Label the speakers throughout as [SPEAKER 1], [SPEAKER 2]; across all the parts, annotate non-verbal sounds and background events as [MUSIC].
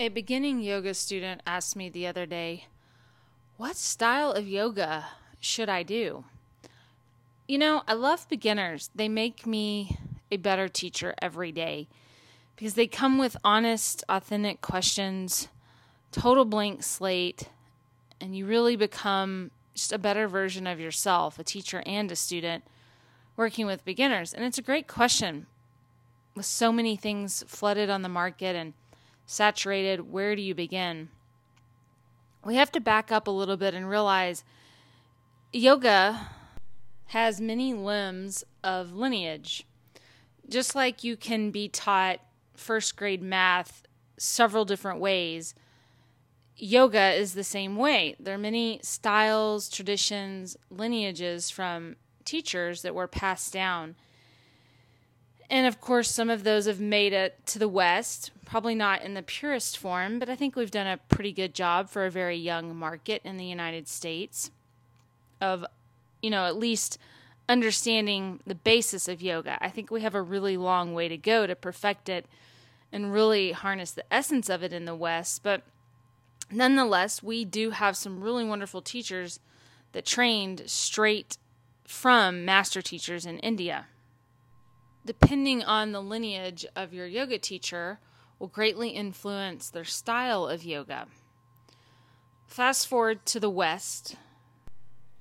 [SPEAKER 1] A beginning yoga student asked me the other day, What style of yoga should I do? You know, I love beginners. They make me a better teacher every day because they come with honest, authentic questions, total blank slate, and you really become just a better version of yourself, a teacher and a student, working with beginners. And it's a great question with so many things flooded on the market and saturated, where do you begin? We have to back up a little bit and realize yoga has many limbs of lineage. Just like you can be taught first grade math several different ways, yoga is the same way. There are many styles, traditions, lineages from teachers that were passed down. And of course, some of those have made it to the West, probably not in the purest form, but I think we've done a pretty good job for a very young market in the United States of, you know, at least understanding the basis of yoga. I think we have a really long way to go to perfect it and really harness the essence of it in the West. But nonetheless, we do have some really wonderful teachers that trained straight from master teachers in India depending on the lineage of your yoga teacher, will greatly influence their style of yoga. Fast forward to the West.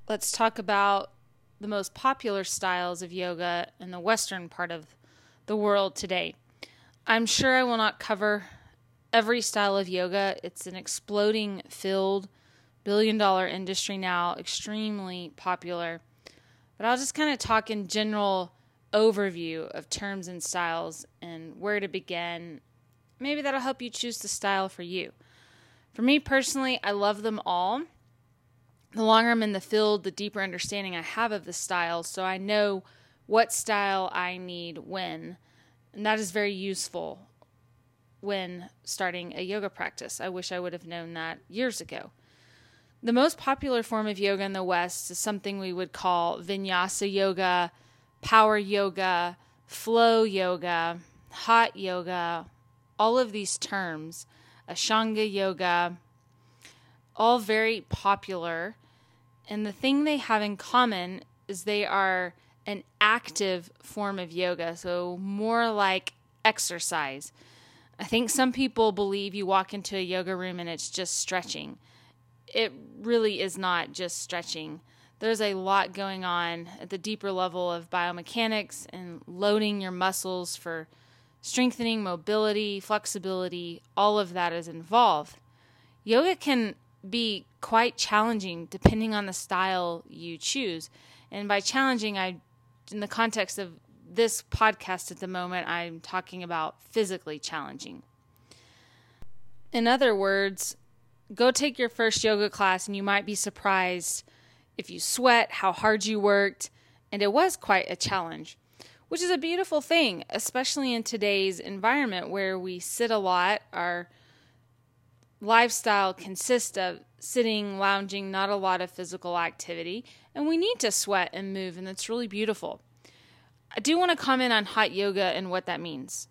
[SPEAKER 1] Let's talk about the most popular styles of yoga in the Western part of the world today. I'm sure I will not cover every style of yoga. It's an exploding field, billion dollar industry now, extremely popular. But I'll just kind of talk in general overview of terms and styles and where to begin. Maybe that'll help you choose the style for you. For me personally, I love them all. The longer I'm in the field, the deeper understanding I have of the style, so I know what style I need when. And that is very useful when starting a yoga practice. I wish I would have known that years ago. The most popular form of yoga in the West is something we would call vinyasa yoga, power yoga, flow yoga, hot yoga, all of these terms, Ashtanga yoga, all very popular. And the thing they have in common is they are an active form of yoga, so more like exercise. I think some people believe you walk into a yoga room and it's just stretching. It really is not just stretching there's a lot going on at the deeper level of biomechanics and loading your muscles for strengthening mobility, flexibility, all of that is involved. Yoga can be quite challenging depending on the style you choose. And by challenging, I in the context of this podcast at the moment, I'm talking about physically challenging. In other words, go take your first yoga class and you might be surprised if you sweat, how hard you worked, and it was quite a challenge, which is a beautiful thing, especially in today's environment where we sit a lot. Our lifestyle consists of sitting, lounging, not a lot of physical activity, and we need to sweat and move, and it's really beautiful. I do want to comment on hot yoga and what that means.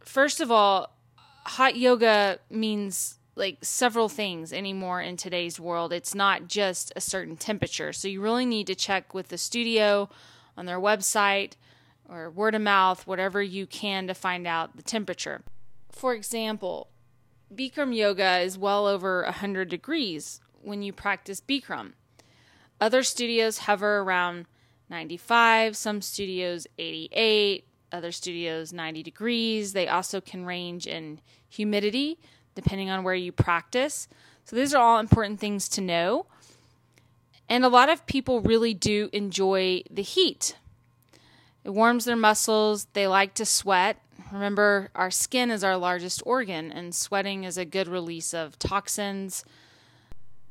[SPEAKER 1] First of all, hot yoga means like several things anymore in today's world. It's not just a certain temperature. So you really need to check with the studio on their website or word of mouth, whatever you can to find out the temperature. For example, Bikram yoga is well over 100 degrees when you practice Bikram. Other studios hover around 95, some studios 88, other studios 90 degrees. They also can range in humidity depending on where you practice. So, these are all important things to know. And a lot of people really do enjoy the heat. It warms their muscles, they like to sweat. Remember, our skin is our largest organ, and sweating is a good release of toxins.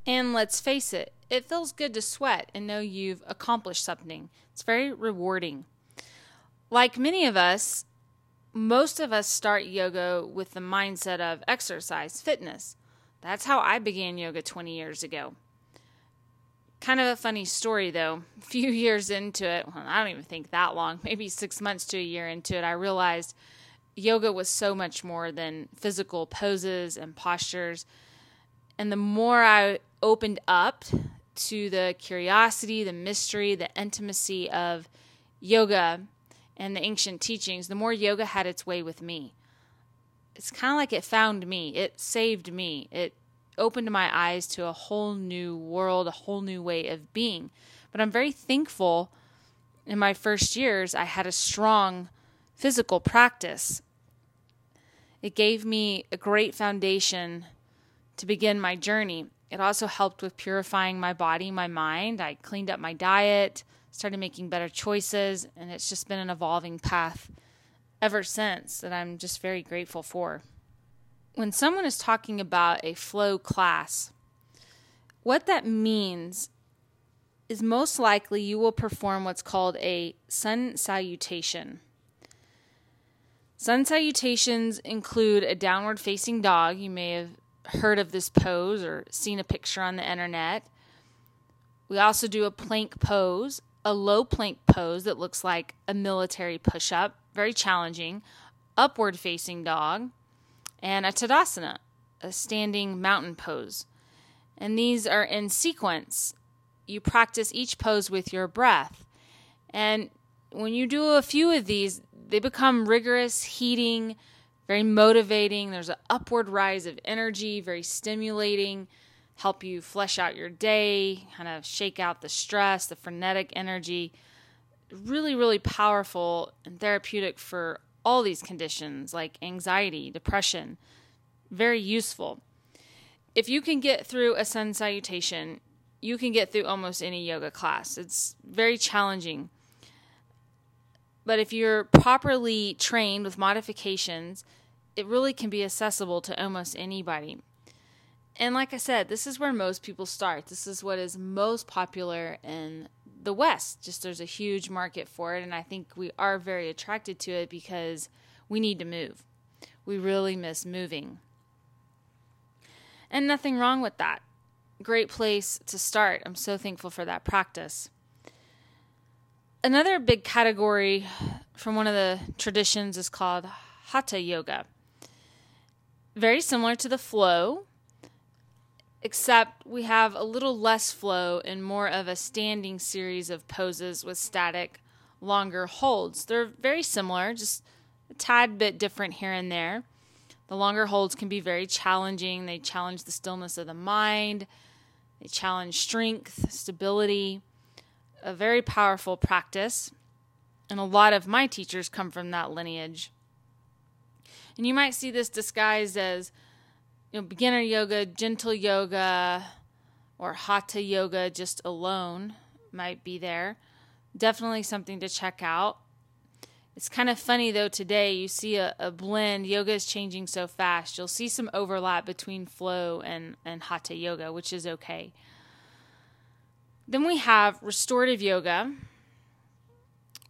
[SPEAKER 1] And let's face it, it feels good to sweat and know you've accomplished something. It's very rewarding. Like many of us, most of us start yoga with the mindset of exercise, fitness. That's how I began yoga 20 years ago. Kind of a funny story though. A few [LAUGHS] years into it, well, I don't even think that long, [LAUGHS] maybe six months to a year into it, I realized yoga was so much more than physical poses and postures. And the more I opened up to the curiosity, the mystery, the intimacy of yoga and the ancient teachings, the more yoga had its way with me. It's kind of like it found me, it saved me, it opened my eyes to a whole new world, a whole new way of being. But I'm very thankful in my first years, I had a strong physical practice. It gave me a great foundation to begin my journey. It also helped with purifying my body, my mind. I cleaned up my diet, started making better choices, and it's just been an evolving path ever since that I'm just very grateful for. When someone is talking about a flow class, what that means is most likely you will perform what's called a sun salutation. Sun salutations include a downward facing dog. You may have heard of this pose or seen a picture on the internet. We also do a plank pose, a low plank pose that looks like a military push up, very challenging, upward facing dog, and a Tadasana, a standing mountain pose. And these are in sequence. You practice each pose with your breath. And when you do a few of these, they become rigorous, heating, very motivating. There's an upward rise of energy, very stimulating, help you flesh out your day, kind of shake out the stress, the frenetic energy. Really, really powerful and therapeutic for all these conditions like anxiety, depression. Very useful. If you can get through a sun salutation, you can get through almost any yoga class. It's very challenging. But if you're properly trained with modifications, it really can be accessible to almost anybody. And like I said, this is where most people start. This is what is most popular in the West. Just there's a huge market for it. And I think we are very attracted to it because we need to move. We really miss moving. And nothing wrong with that. Great place to start. I'm so thankful for that practice. Another big category from one of the traditions is called Hatha Yoga. Very similar to the flow, except we have a little less flow and more of a standing series of poses with static, longer holds. They're very similar, just a tad bit different here and there. The longer holds can be very challenging. They challenge the stillness of the mind, they challenge strength, stability. A very powerful practice. And a lot of my teachers come from that lineage. And you might see this disguised as you know, beginner yoga, gentle yoga, or hatha yoga just alone might be there. Definitely something to check out. It's kind of funny though, today you see a, a, blend. Yoga is changing so fast. You'll see some overlap between flow and, and hatha yoga, which is okay. Then we have restorative yoga.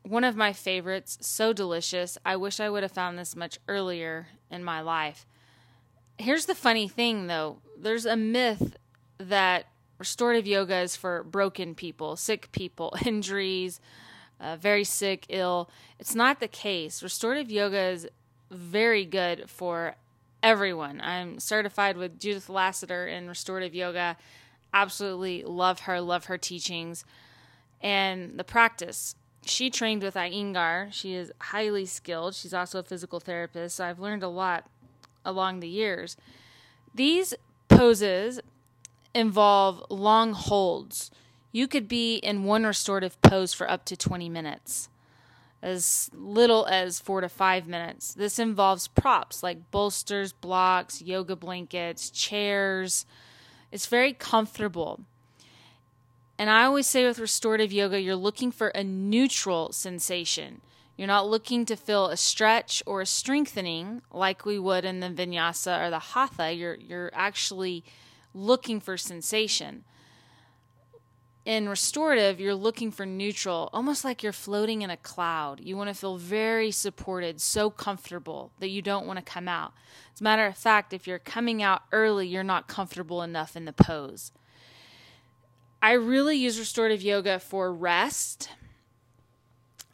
[SPEAKER 1] One of my favorites, so delicious. I wish I would have found this much earlier in my life. Here's the funny thing though there's a myth that restorative yoga is for broken people, sick people, [LAUGHS] injuries, uh, very sick, ill. It's not the case. Restorative yoga is very good for everyone. I'm certified with Judith Lasater in restorative yoga. Absolutely love her, love her teachings and the practice. She trained with Iyengar. She is highly skilled. She's also a physical therapist. So I've learned a lot along the years. These poses involve long holds. You could be in one restorative pose for up to 20 minutes, as little as four to five minutes. This involves props like bolsters, blocks, yoga blankets, chairs. It's very comfortable. And I always say with restorative yoga, you're looking for a neutral sensation. You're not looking to feel a stretch or a strengthening like we would in the vinyasa or the hatha. You're you're actually looking for sensation. In restorative, you're looking for neutral, almost like you're floating in a cloud. You want to feel very supported, so comfortable that you don't want to come out. As a matter of fact, if you're coming out early, you're not comfortable enough in the pose. I really use restorative yoga for rest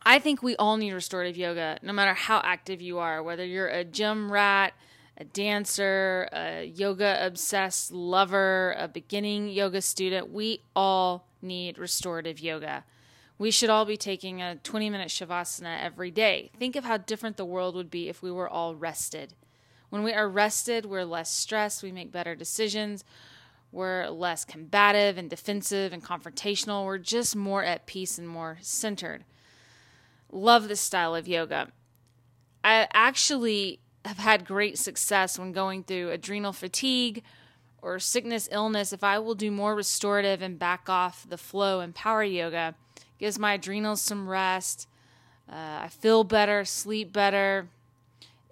[SPEAKER 1] I think we all need restorative yoga, no matter how active you are, whether you're a gym rat, a dancer, a yoga obsessed lover, a beginning yoga student. We all need restorative yoga. We should all be taking a 20 minute Shavasana every day. Think of how different the world would be if we were all rested. When we are rested, we're less stressed, we make better decisions, we're less combative and defensive and confrontational. We're just more at peace and more centered. Love this style of yoga. I actually have had great success when going through adrenal fatigue or sickness, illness. If I will do more restorative and back off the flow and power yoga, gives my adrenals some rest. Uh, I feel better, sleep better.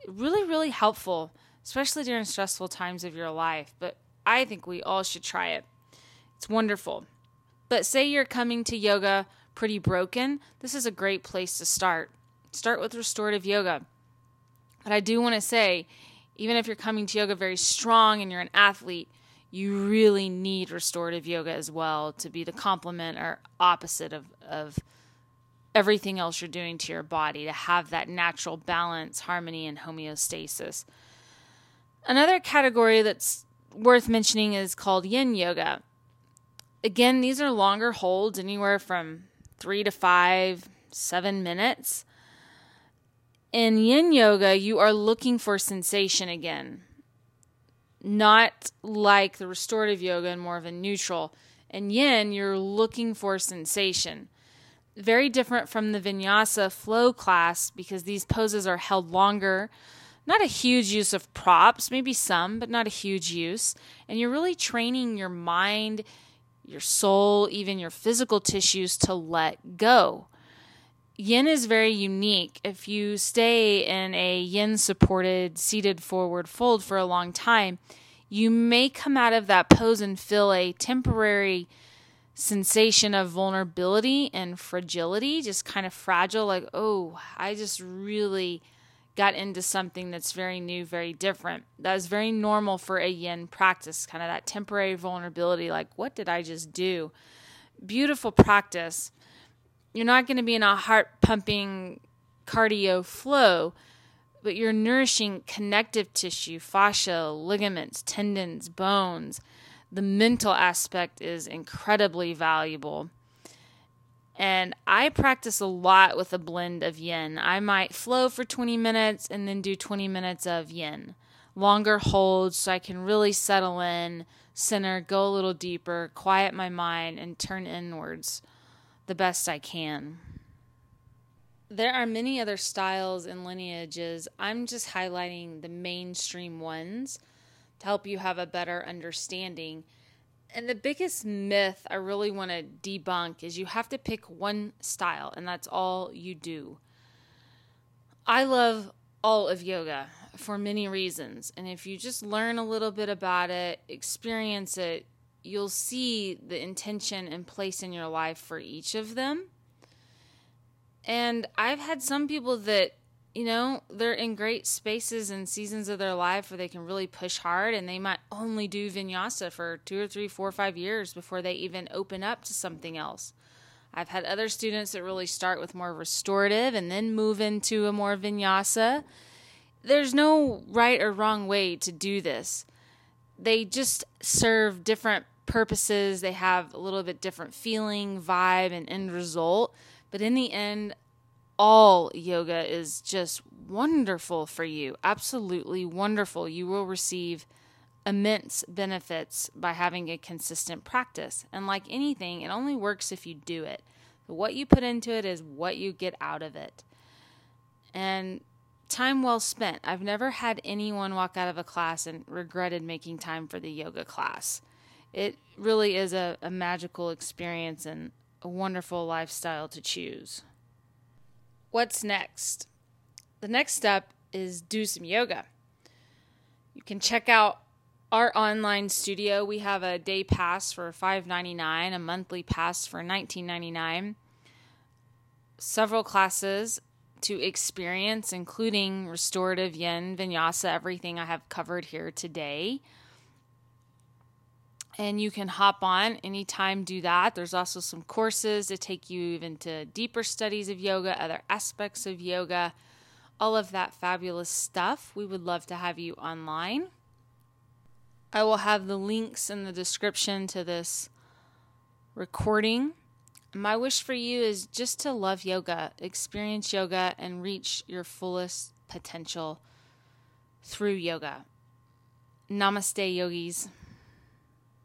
[SPEAKER 1] Really, really helpful, especially during stressful times of your life. But I think we all should try it. It's wonderful. But say you're coming to yoga pretty broken, this is a great place to start. Start with restorative yoga. But I do want to say, even if you're coming to yoga very strong and you're an athlete, you really need restorative yoga as well to be the complement or opposite of, of everything else you're doing to your body, to have that natural balance, harmony, and homeostasis. Another category that's worth mentioning is called yin yoga. Again, these are longer holds, anywhere from three to five, seven minutes. In yin yoga, you are looking for sensation again, not like the restorative yoga and more of a neutral. In yin, you're looking for sensation. Very different from the vinyasa flow class because these poses are held longer not a huge use of props, maybe some, but not a huge use. And you're really training your mind, your soul, even your physical tissues to let go. Yin is very unique. If you stay in a yin supported seated forward fold for a long time, you may come out of that pose and feel a temporary sensation of vulnerability and fragility, just kind of fragile, like, oh, I just really got into something that's very new, very different. That was very normal for a yin practice, kind of that temporary vulnerability like, what did I just do? Beautiful practice. You're not going to be in a heart pumping cardio flow, but you're nourishing connective tissue, fascia, ligaments, tendons, bones. The mental aspect is incredibly valuable. And I practice a lot with a blend of yin. I might flow for 20 minutes and then do 20 minutes of yin. Longer holds so I can really settle in, center, go a little deeper, quiet my mind, and turn inwards the best I can. There are many other styles and lineages. I'm just highlighting the mainstream ones to help you have a better understanding. And the biggest myth I really want to debunk is you have to pick one style and that's all you do. I love all of yoga for many reasons. And if you just learn a little bit about it, experience it, you'll see the intention and place in your life for each of them. And I've had some people that you know, they're in great spaces and seasons of their life where they can really push hard and they might only do vinyasa for two or three, four or five years before they even open up to something else. I've had other students that really start with more restorative and then move into a more vinyasa. There's no right or wrong way to do this. They just serve different purposes. They have a little bit different feeling, vibe, and end result. But in the end, all yoga is just wonderful for you. Absolutely wonderful. You will receive immense benefits by having a consistent practice. And like anything, it only works if you do it. What you put into it is what you get out of it. And time well spent. I've never had anyone walk out of a class and regretted making time for the yoga class. It really is a, a magical experience and a wonderful lifestyle to choose. What's next? The next step is do some yoga. You can check out our online studio. We have a day pass for $5.99, a monthly pass for $19.99. Several classes to experience, including restorative yin, vinyasa, everything I have covered here today. And you can hop on anytime do that. There's also some courses to take you even to deeper studies of yoga other aspects of yoga all of that fabulous stuff. We would love to have you online. I will have the links in the description to this recording. My wish for you is just to love yoga experience yoga and reach your fullest potential through yoga. Namaste yogis